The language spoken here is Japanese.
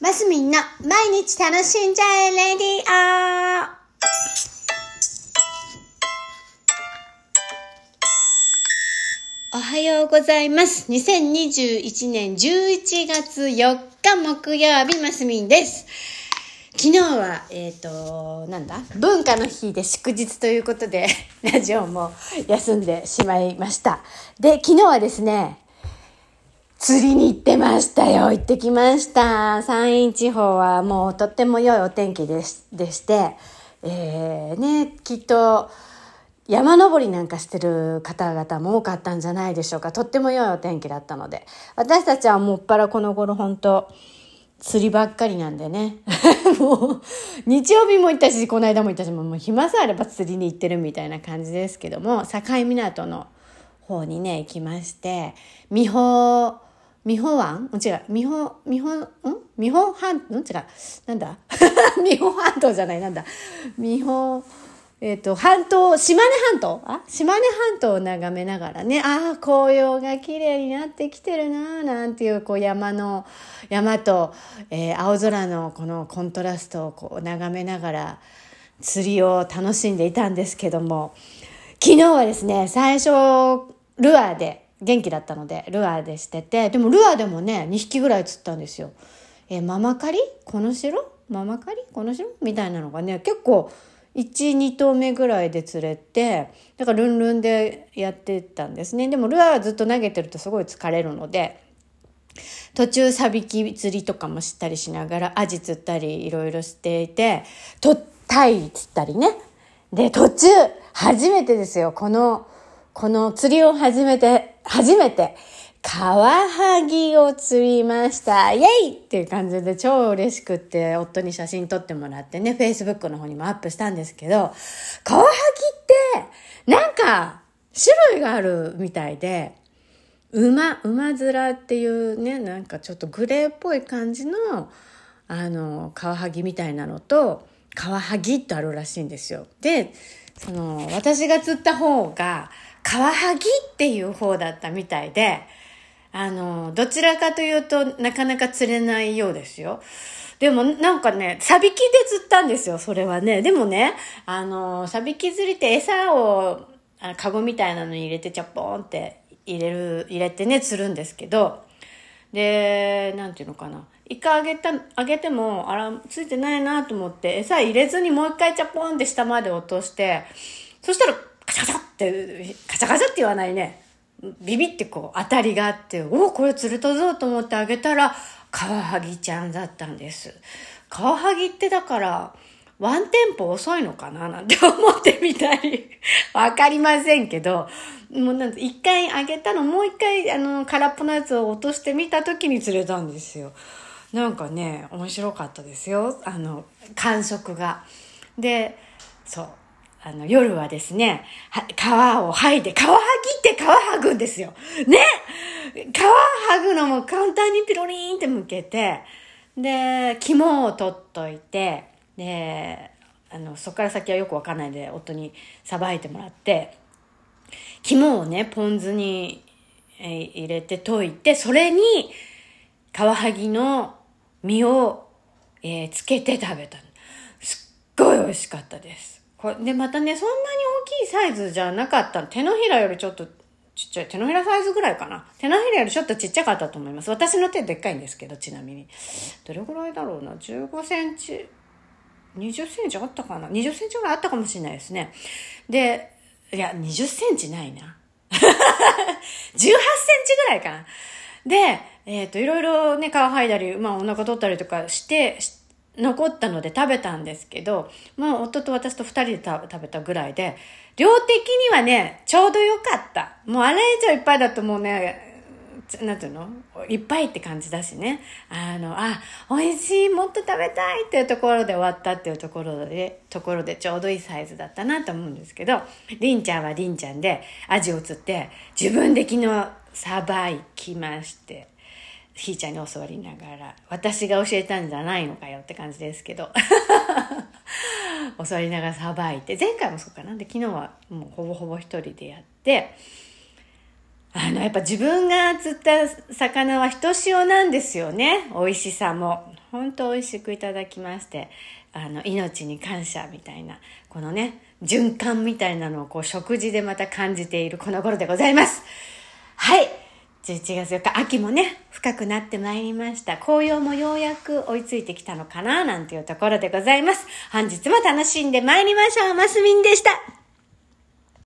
マスミンの毎日楽しんじゃえレディオおはようございます。2021年11月4日木曜日、マスミンです。昨日は、えっ、と、なんだ？文化の日で祝日ということで、ラジオも休んでしまいました。で、昨日はですね、釣りに行ってましたよ。行ってきました。山陰地方はもうとっても良いお天気でしでして、えー、ね、きっと山登りなんかしてる方々も多かったんじゃないでしょうか。とっても良いお天気だったので。私たちはもっぱらこの頃本当釣りばっかりなんでね。もう、日曜日も行ったし、この間も行ったし、もう暇さえあれば釣りに行ってるみたいな感じですけども、境港の方にね、行きまして、美保、美保湾違う、美保、美保、ん？美保半、ん違う、なんだ？美保半島じゃない、なんだ？美保、えっ、と、半島、島根半島？あ？島根半島を眺めながらね、ああ、紅葉が綺麗になってきてるななんていう、こう山の、山と、えー青空のこのコントラストをこう眺めながら、釣りを楽しんでいたんですけども、昨日はですね、最初、ルアーで、元気だったので、ルアーでしてて、でもルアーでもね、2匹ぐらい釣ったんですよ。えーママカリ？この城？ママカリ？この城？みたいなのがね、結構、1、2頭目ぐらいで釣れて、だからルンルンでやってたんですね。でもルアーずっと投げてるとすごい疲れるので、途中サビキ釣りとかもしたりしながらアジ釣ったりいろいろしていてとタイ釣ったりね。で途中初めてですよ。このこの釣りを始めて。初めてカワハギを釣りました。イェイ!っていう感じで超嬉しくって夫に写真撮ってもらってね Facebook の方にもアップしたんですけどカワハギってなんか種類があるみたいで馬、馬面っていうね、なんかちょっとグレーっぽい感じの、あの、カワハギみたいなのと、カワハギってあるらしいんですよ。で、その、私が釣った方が、カワハギっていう方だったみたいで、あの、どちらかというとなかなか釣れないようですよ。でもなんかね、サビキで釣ったんですよ、それはね。でもね、あの、サビキ釣りって餌を、あカゴみたいなのに入れてチャポーンって入れる、入れてね、釣るんですけど、で、なんていうのかな。一回あげた、あげても、あら、ついてないなと思って、餌入れずにもう一回チャポンって下まで落として、そしたら、カチャカチャって、カチャカチャって言わないね。ビビってこう当たりがあって、おお、これ釣れたぞと思ってあげたら、カワハギちゃんだったんです。カワハギってだから、ワンテンポ遅いのかななんて思ってみたり、わかりませんけど、もうなんて、一回あげたの、もう一回、あの、空っぽのやつを落としてみた時に釣れたんですよ。なんかね、面白かったですよ。あの、感触が。で、そう。あの、夜はですね、皮を剥いで、皮剥ぎって皮剥ぐんですよ。ね皮剥ぐのも簡単にピロリンって向けて、で、肝を取っといて、で、あの、そこから先はよくわかんないで、夫にさばいてもらって、肝をね、ポン酢に、入れて溶いて、それに、カワハギの身を、えーつけて食べた。すっごい美味しかったです。これで、またね、そんなに大きいサイズじゃなかった。手のひらよりちょっとちっちゃい。手のひらサイズぐらいかな。手のひらよりちょっとちっちゃかったと思います。私の手でっかいんですけど、ちなみに。どれぐらいだろうな。15センチ、20センチあったかな ?20 センチぐらいあったかもしれないですね。で、いや、20センチないな。18センチぐらいかな。で、えっ、と、いろいろね、皮剥いだり、まあお腹取ったりとかして、し残ったので食べたんですけど、まあ夫と私と二人で食べたぐらいで、量的にはね、ちょうどよかった。もうあれ以上いっぱいだともうね、なんていうの？いっぱいって感じだしね。あの、あ、美味しい、もっと食べたいっていうところで終わったっていうところで、ところでちょうどいいサイズだったなと思うんですけど、りんちゃんはりんちゃんでアジを釣って、自分で昨日さばいきまして、ひーちゃんに教わりながら、私が教えたんじゃないのかよって感じですけど、教わりながらさばいて、前回もそうかな。で、昨日はもうほぼほぼ一人でやって、あの、やっぱ自分が釣った魚はひとしおなんですよね。美味しさも。本当美味しくいただきまして、あの、命に感謝みたいな、このね、循環みたいなのをこう食事でまた感じているこの頃でございます。はい。11月4日、秋もね、深くなってまいりました。紅葉もようやく追いついてきたのかななんていうところでございます。本日も楽しんでまいりましょう。マスミンでした。